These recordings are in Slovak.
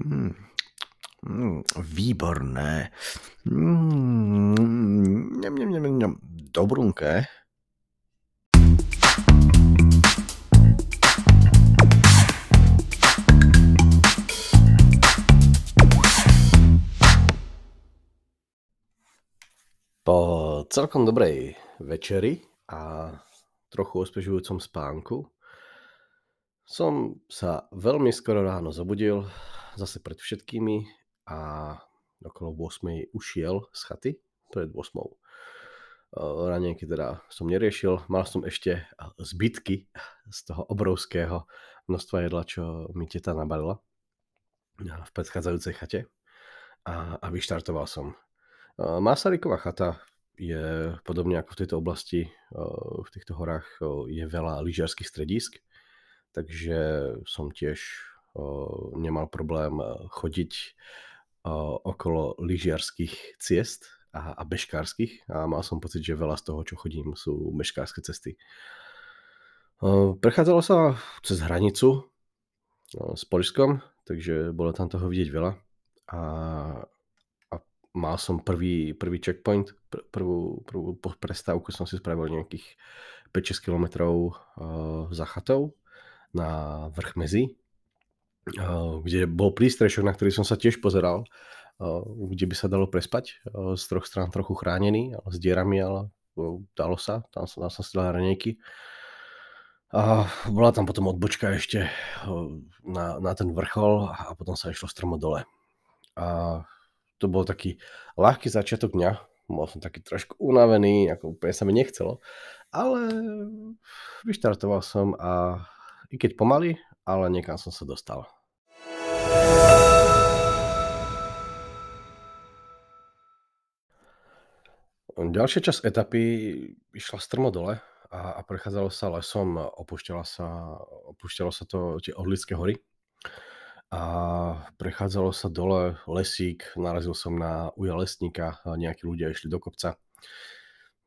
Mm. Mm, výborné. Mm, ňam, ňam, ňam, ňam. Dobrunké. Po celkom dobrej večeri a trochu ospežujúcom spánku som sa veľmi skoro ráno zobudil, zase pred všetkými a okolo 8 ušiel z chaty, pred 8 keď teda som neriešil, mal som ešte zbytky z toho obrovského množstva jedla, čo mi teta nabalila v predchádzajúcej chate a, a vyštartoval som. Masaryková chata je podobne ako v tejto oblasti, v týchto horách je veľa lyžiarských stredisk, takže som tiež nemal problém chodiť okolo lyžiarských ciest a, a bežkárskych a mal som pocit, že veľa z toho, čo chodím, sú bežkárske cesty. Prechádzalo sa cez hranicu s Polskom, takže bolo tam toho vidieť veľa a, a mal som prvý, prvý checkpoint, pr- prvú, prvú prestávku som si spravil nejakých 5-6 km uh, za chatou na vrch Mezy, kde bol prístrešok, na ktorý som sa tiež pozeral, kde by sa dalo prespať, z troch strán trochu chránený, s dierami, ale dalo sa, tam som, tam som si dal ranejky. A bola tam potom odbočka ešte na, na ten vrchol a potom sa išlo stromo dole. A to bol taký ľahký začiatok dňa, bol som taký trošku unavený, ako úplne sa mi nechcelo, ale vyštartoval som a i keď pomaly, ale niekam som sa dostal. Ďalšia časť etapy išla strmo dole a, a prechádzalo sa lesom, opúšťalo sa, opúšťalo sa to tie Orlické hory a prechádzalo sa dole lesík, narazil som na uja lesníka, nejakí ľudia išli do kopca.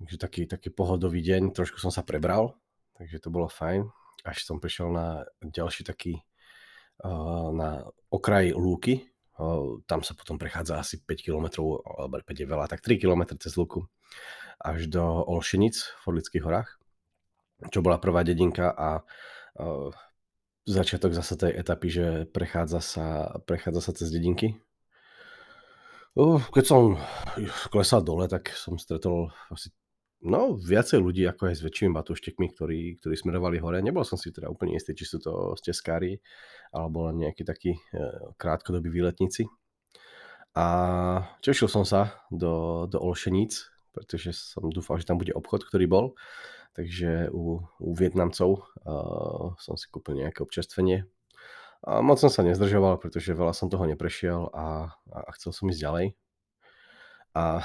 Takže taký, taký pohodový deň, trošku som sa prebral, takže to bolo fajn až som prišiel na ďalší taký na okraj lúky, tam sa potom prechádza asi 5 km, alebo 5 je veľa, tak 3 km cez lúku až do Olšenic v Orlických horách, čo bola prvá dedinka a začiatok zase tej etapy, že prechádza sa, prechádza sa cez dedinky. Keď som klesal dole, tak som stretol asi No, viacej ľudí ako aj s väčšími batúštekmi, ktorí, ktorí smerovali hore. Nebol som si teda úplne istý, či sú to steskári alebo len nejakí takí e, krátkodobí výletníci. A tešil som sa do, do Olšeníc, pretože som dúfal, že tam bude obchod, ktorý bol. Takže u, u Vietnamcov uh, som si kúpil nejaké občerstvenie. A moc som sa nezdržoval, pretože veľa som toho neprešiel a, a chcel som ísť ďalej. A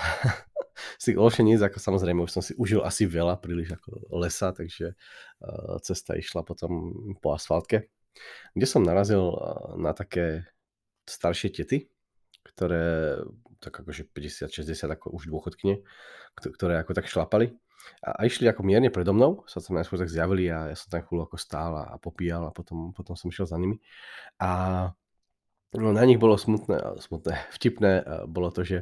z tých olšeníc, ako samozrejme už som si užil asi veľa, príliš ako lesa, takže uh, cesta išla potom po asfaltke, kde som narazil uh, na také staršie tety, ktoré tak akože 50-60 ako už dôchodkne, ktoré ako tak šlapali a, a išli ako mierne predo mnou, sa tam najskôr tak zjavili a ja som tam chvíľu ako stál a, popíjal a potom, potom som išiel za nimi. A no, na nich bolo smutné, smutné, vtipné bolo to, že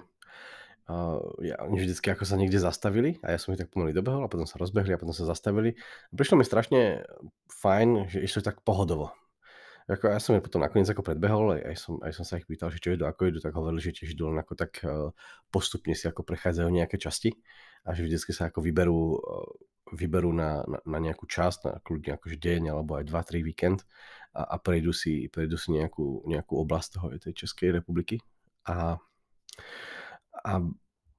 Uh, ja, oni vždycky ako sa niekde zastavili a ja som ich tak pomaly dobehol a potom sa rozbehli a potom sa zastavili. A prišlo mi strašne fajn, že išli tak pohodovo. Ako ja som ich potom nakoniec ako predbehol, aj, aj, som, aj som sa ich pýtal, že čo idú, ako idú, tak hovorili, že tiež idú len ako tak uh, postupne si ako prechádzajú nejaké časti a že vždycky sa ako vyberú, uh, vyberú na, na, na nejakú časť, na kľudne akože deň alebo aj 2-3 víkend a, a prejdú si, prejdú si nejakú, nejakú oblasť toho, tej Českej republiky. A a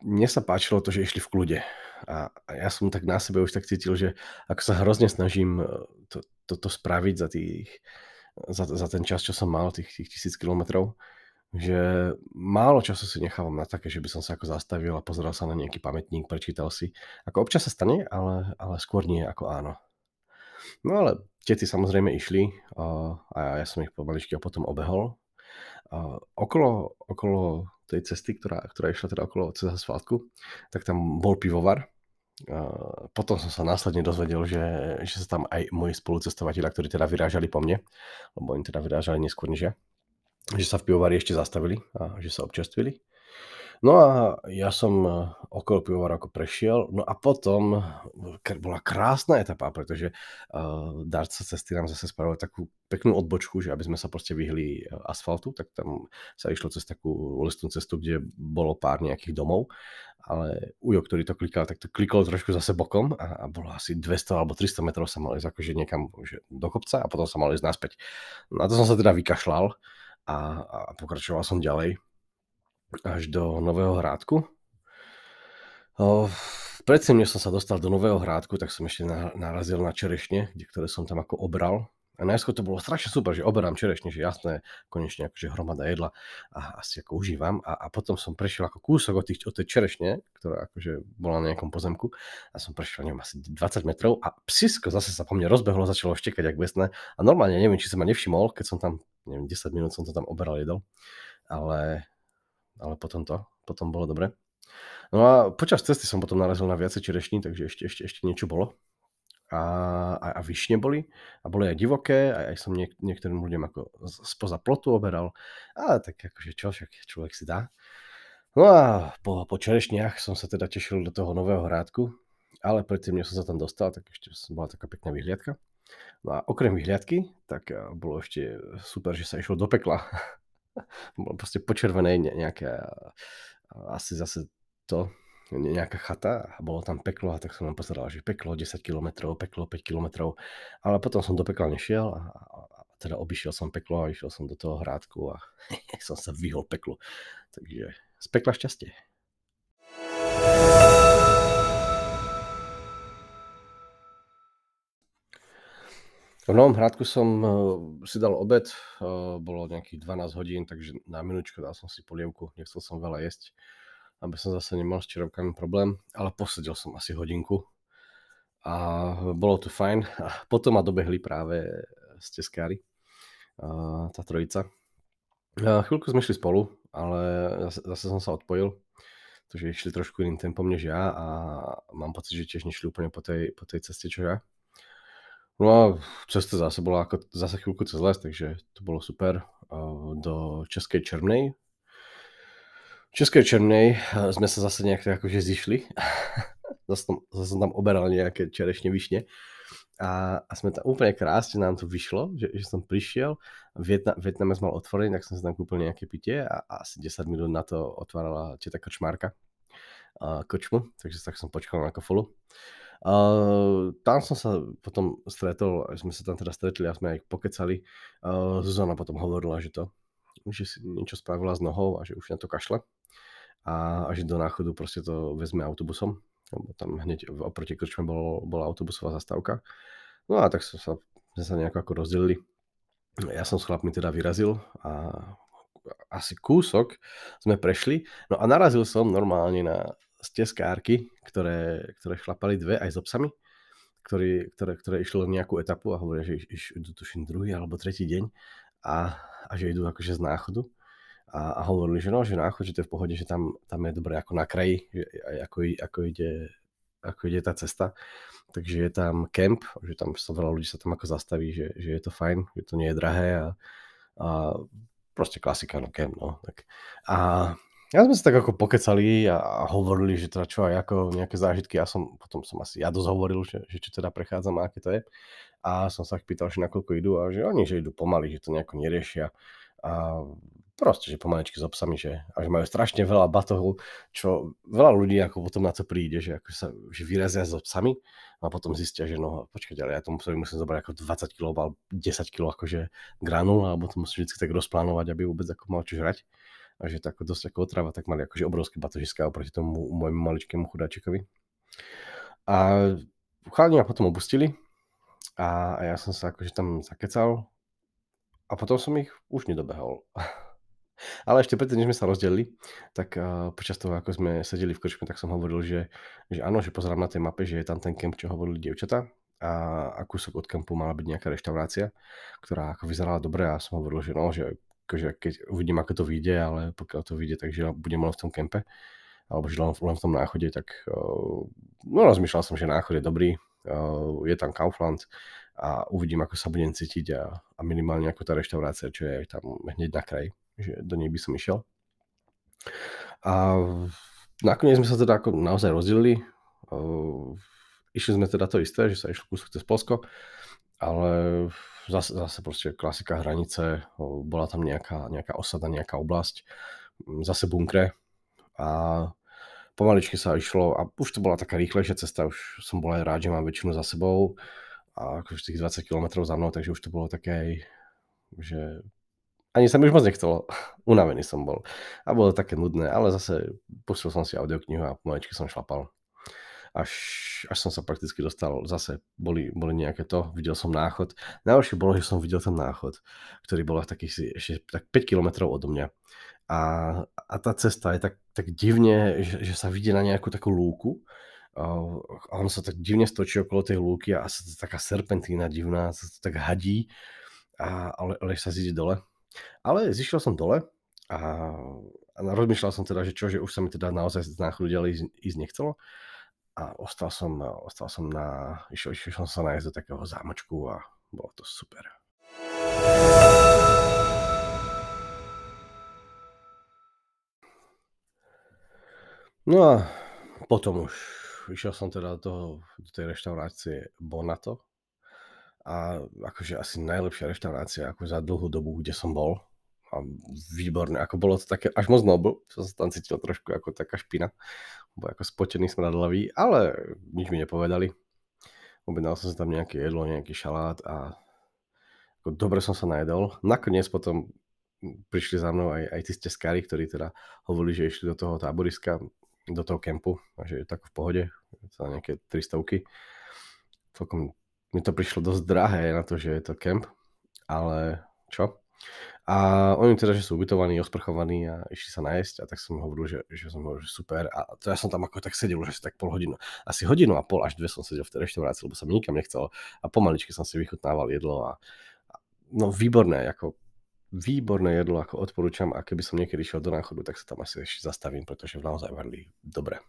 mne sa páčilo to, že išli v kľude. A, a ja som tak na sebe už tak cítil, že ako sa hrozne snažím e, to, toto spraviť za, tých, za, za ten čas, čo som mal, tých, tých tisíc kilometrov, že málo času si nechávam na také, že by som sa ako zastavil a pozeral sa na nejaký pamätník, prečítal si. Ako občas sa stane, ale, ale skôr nie ako áno. No ale tety samozrejme išli a, a ja som ich pomaličky a potom obehol. A okolo, okolo tej cesty, ktorá, ktorá išla teda okolo cez asfaltku, tak tam bol pivovar. Potom som sa následne dozvedel, že, že sa tam aj moji spolucestovatelia, ktorí teda vyrážali po mne, lebo oni teda vyrážali neskôr než ja, že sa v pivovári ešte zastavili a že sa občerstvili. No a ja som e, okolo pivovaru ako prešiel, no a potom bola krásna etapa, pretože uh, darca cesty nám zase spravil takú peknú odbočku, že aby sme sa proste vyhli asfaltu, tak tam sa išlo cez takú lesnú cestu, kde bolo pár nejakých domov, ale Ujo, ktorý to klikal, tak to klikol trošku zase bokom a, a bolo asi 200 alebo 300 metrov sa mali ísť akože niekam že do kopca a potom sa mali ísť naspäť. Na to som sa teda vykašľal a, a pokračoval som ďalej až do Nového Hrádku. Predtým, než som sa dostal do Nového Hrádku, tak som ešte narazil na čerešne, ktoré som tam ako obral. A najskôr to bolo strašne super, že oberám čerešne, že jasné, konečne akože hromada jedla a asi ako užívam. A, a potom som prešiel ako kúsok od, tých, od tej čerešne, ktorá akože bola na nejakom pozemku a som prešiel, neviem, asi 20 metrov a psisko zase sa po mne rozbehlo, začalo štekať jak besné. A normálne neviem, či sa ma nevšimol, keď som tam, neviem, 10 minút som to tam oberal jedol. Ale ale potom to, potom bolo dobre. No a počas cesty som potom narazil na viacej čerešní, takže ešte, ešte, ešte niečo bolo. A, a, a višne boli. A boli aj divoké, aj, aj som niek- niektorým ľuďom ako spoza plotu oberal. A tak akože čo, však človek si dá. No a po, po čerešniach som sa teda tešil do toho nového hrádku, ale predtým, než som sa tam dostal, tak ešte bola taká pekná vyhliadka. No a okrem vyhliadky, tak eh, bolo ešte super, že sa išlo do pekla. proste počervené nejaké, asi zase to, nejaká chata a bolo tam peklo a tak som len pozeral, že peklo 10 km, peklo 5 km, ale potom som do pekla nešiel a, a, a teda obišiel som peklo a išiel som do toho hrádku a som sa vyhol peklu. Takže z pekla šťastie. V Novom Hradku som uh, si dal obed, uh, bolo nejakých 12 hodín, takže na minúčku dal som si polievku, nechcel som veľa jesť, aby som zase nemal s čerovkami problém, ale posedel som asi hodinku a bolo to fajn. A potom ma dobehli práve steskári, uh, tá trojica. Chvíľku sme išli spolu, ale zase, zase som sa odpojil, takže išli trošku iným tempom než ja a mám pocit, že tiež nešli úplne po tej, po tej ceste, čo ja. No a cesta zase bola ako zase chvíľku cez les, takže to bolo super. Do Českej Černej. V Českej Černej sme sa zase nejak tak akože zišli. zase, tam, zase som tam oberal nejaké čerešne višne. A, a sme tam úplne krásne nám to vyšlo, že, že som prišiel, Vietna, Vietnamec mal otvorený, tak som si tam kúpil nejaké pitie a, a asi 10 minút na to otvárala teta Krčmárka kočmu, takže tak som počkal na kofolu. Tam som sa potom stretol, sme sa tam teda stretli a sme aj pokecali. Uh, Zuzana potom hovorila, že to, že si niečo spravila s nohou a že už na to kašle. A, a že do náchodu proste to vezme autobusom, lebo tam hneď oproti krčme bol, bola autobusová zastávka. No a tak sa, sa, sme sa nejako ako rozdelili. Ja som s chlapmi teda vyrazil a asi kúsok sme prešli. No a narazil som normálne na steskárky, ktoré, ktoré chlapali dve aj s obsami, ktoré, ktoré, ktoré išli nejakú etapu a hovoria, že iš, idú tuším druhý alebo tretí deň a, a že idú akože z náchodu. A, a hovorili, že no, že náchod, že to je v pohode, že tam, tam je dobre ako na kraji, že ako, ako, ide, ako ide tá cesta. Takže je tam kemp, že tam sa veľa ľudí sa tam ako zastaví, že, že je to fajn, že to nie je drahé a, a proste klasika, no kemp, no. Tak. A ja sme sa tak ako pokecali a, hovorili, že teda čo aj ako nejaké zážitky. Ja som, potom som asi ja dosť hovoril, že, že čo teda prechádzam a aké to je. A som sa pýtal, že nakoľko idú a že oni, že idú pomaly, že to nejako neriešia. A proste, že pomaličky s obsami, že, a že majú strašne veľa batohov, čo veľa ľudí ako potom na to príde, že, ako sa, že vyrazia s obsami a potom zistia, že no počkať, ale ja tomu musím, musím zobrať ako 20 kg alebo 10 kg akože granul, alebo to musím vždy tak rozplánovať, aby vôbec ako mal čo žrať a že to ako dosť ako otrava, tak mali akože obrovské batožiska oproti tomu môjmu maličkému chudáčikovi. A chalani ma potom opustili a, a ja som sa akože tam zakecal a potom som ich už nedobehol. Ale ešte predtým, než sme sa rozdelili, tak uh, počas toho, ako sme sedeli v krčme, tak som hovoril, že, že áno, že pozerám na tej mape, že je tam ten kemp, čo hovorili dievčata a, a kúsok od kempu mala byť nejaká reštaurácia, ktorá ako vyzerala dobre a som hovoril, že no, že akože keď uvidím, ako to vyjde, ale pokiaľ to vyjde, takže budem len v tom kempe, alebo že len, len v tom náchode, tak uh, no rozmýšľal som, že náchod je dobrý, uh, je tam Kaufland a uvidím, ako sa budem cítiť a, a minimálne ako tá reštaurácia, čo je tam hneď na kraji. že do nej by som išiel. A nakoniec sme sa teda ako naozaj rozdelili. Išli sme teda to isté, že sa išlo kúsok cez Polsko, ale zase, zase proste klasika hranice, bola tam nejaká, nejaká osada, nejaká oblasť, zase bunkre a pomaličky sa išlo a už to bola taká rýchlejšia cesta, už som bol aj rád, že mám väčšinu za sebou a akože tých 20 km za mnou, takže už to bolo také že ani sa mi už moc nechcelo, unavený som bol a bolo také nudné, ale zase pustil som si audioknihu a pomaličky som šlapal. Až, až som sa prakticky dostal, zase boli, boli nejaké to, videl som náchod. Najhoršie bolo, že som videl ten náchod, ktorý bol takých ešte tak 5 km odo mňa a, a tá cesta je tak, tak divne, že, že sa vidí na nejakú takú lúku a on sa tak divne stočí okolo tej lúky a sa to taká serpentína divná, sa to tak hadí, a, ale, ale sa zíde dole. Ale zišiel som dole a, a rozmýšľal som teda, že čo, že už sa mi teda naozaj z náchodu ďalej ísť, ísť nechcelo. A ostal som, ostal som na, išiel, išiel som sa nájsť do takého zámočku a bolo to super. No a potom už išiel som teda do, do tej reštaurácie Bonato a akože asi najlepšia reštaurácia ako za dlhú dobu, kde som bol. A výborné, ako bolo to také až moc noble, som sa tam cítil trošku ako taká špina, bol ako spotený smradlavý, ale nič mi nepovedali. Objednal som si tam nejaké jedlo, nejaký šalát a ako dobre som sa najedol. Nakoniec potom prišli za mnou aj, aj tí steskári, ktorí teda hovorili, že išli do toho táboriska do toho kempu, že je tak v pohode, za nejaké 300 Celkom mi to prišlo dosť drahé na to, že je to kemp, ale čo? A oni teda, že sú ubytovaní, osprchovaní a išli sa nájsť a tak som hovoril, že, že som hovoril, že super. A to ja som tam ako tak sedel, že si tak pol hodinu, asi hodinu a pol až dve som sedel v tej reštaurácii, lebo sa mi nikam nechcel a pomaličky som si vychutnával jedlo a, a no výborné, ako výborné jedlo, ako odporúčam a keby som niekedy išiel do náchodu, tak sa tam asi ešte zastavím, pretože naozaj varili dobre.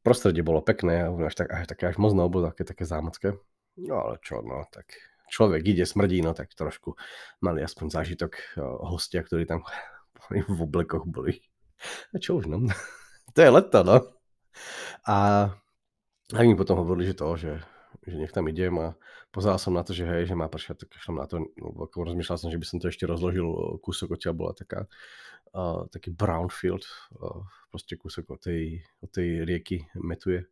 Prostredie bolo pekné, až, tak, až také až bolo také, také zámocké. No ale čo, no tak človek ide, smrdí, no tak trošku mali aspoň zážitok hostia, ktorí tam v oblekoch boli. A čo už, no. to je leto, no. A ak mi potom hovorili, že to, že že nech tam idem a pozeral som na to, že hej, že má pršať, tak šlom na to, no, rozmýšľal som, že by som to ešte rozložil, kúsok odtiaľ bola taká, uh, taký brownfield, uh, proste kúsok od tej, od tej rieky Metuje.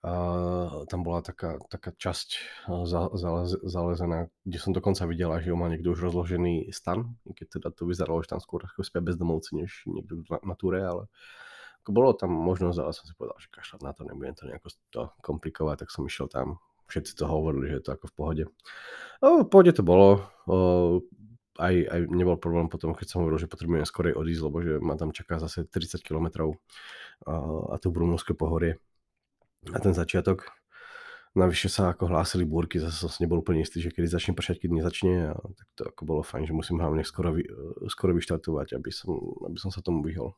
Uh, tam bola taká, taká časť za, zalezená, kde som dokonca videla, že má niekto už rozložený stan, keď teda to vyzeralo, že tam skôr ako spia bezdomovci, než niekto na, na túre, ale ako bolo tam možnosť, ale som si povedal, že kašľať na to, nebudem to nejako to komplikovať, tak som išiel tam. Všetci to hovorili, že je to ako v pohode. O, v pohode to bolo. O, aj, aj nebol problém potom, keď som hovoril, že potrebujem skorej odísť, lebo že ma tam čaká zase 30 km a to Brumovské pohorie. A ten začiatok. Navyše sa ako hlásili búrky, zase som si nebol úplne istý, že kedy začne pršať, keď nezačne. A tak to ako bolo fajn, že musím hlavne skoro, vy, skoro vyštartovať, aby som, aby som sa tomu vyhol.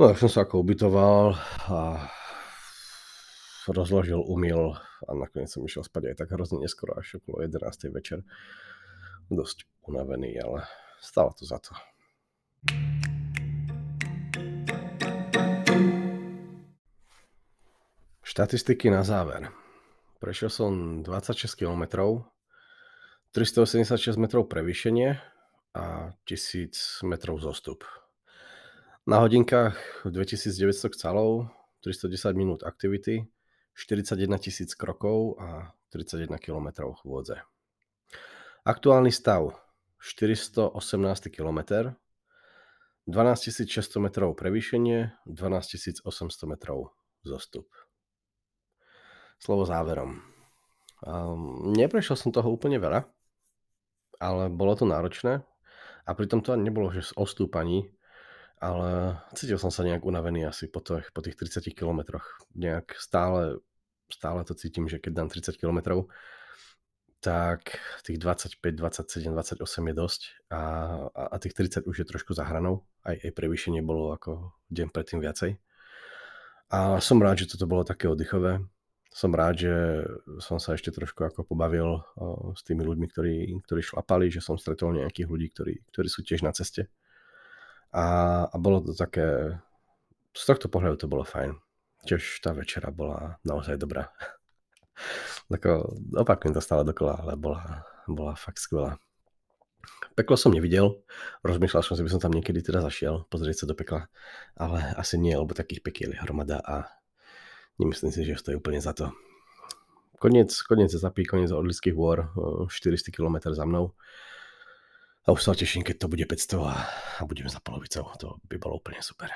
No, tak som sa ako ubytoval a rozložil, umil a nakoniec som išiel spať aj tak hrozne neskoro, až okolo 11. večer. Dosť unavený, ale stalo to za to. Štatistiky na záver. Prešiel som 26 km, 376 metrov prevýšenie a 1000 metrov zostup. Na hodinkách 2900 kcalov, 310 minút aktivity, 41 tisíc krokov a 31 km chôdze. Aktuálny stav 418 km, 12 600 metrov prevýšenie, 12 800 metrov zostup. Slovo záverom. Um, neprešiel som toho úplne veľa, ale bolo to náročné a pritom to nebolo, že z ostúpaní, ale cítil som sa nejak unavený asi po, tých, po tých 30 kilometroch. Nejak stále, stále to cítim, že keď dám 30 kilometrov, tak tých 25, 27, 28 je dosť a, a, a tých 30 už je trošku za hranou. Aj, aj prevýšenie bolo ako deň predtým viacej. A som rád, že toto bolo také oddychové. Som rád, že som sa ešte trošku ako pobavil s tými ľuďmi, ktorí, ktorí šlapali, že som stretol nejakých ľudí, ktorí, ktorí sú tiež na ceste. A, a bolo to také, z tohto pohľadu to bolo fajn. Tiež tá večera bola naozaj dobrá. Tako, opakujem to stále dokola, ale bola, bola fakt skvelá. Peklo som nevidel, rozmýšľal som, že by som tam niekedy teda zašiel, pozrieť sa do pekla, ale asi nie, lebo takých pekiel je hromada a nemyslím si, že stojí úplne za to. Koniec, koniec zapí, koniec odlických hôr, 400 km za mnou. A už sa teším, keď to bude 500 a, a budem za polovicou. To by bolo úplne super.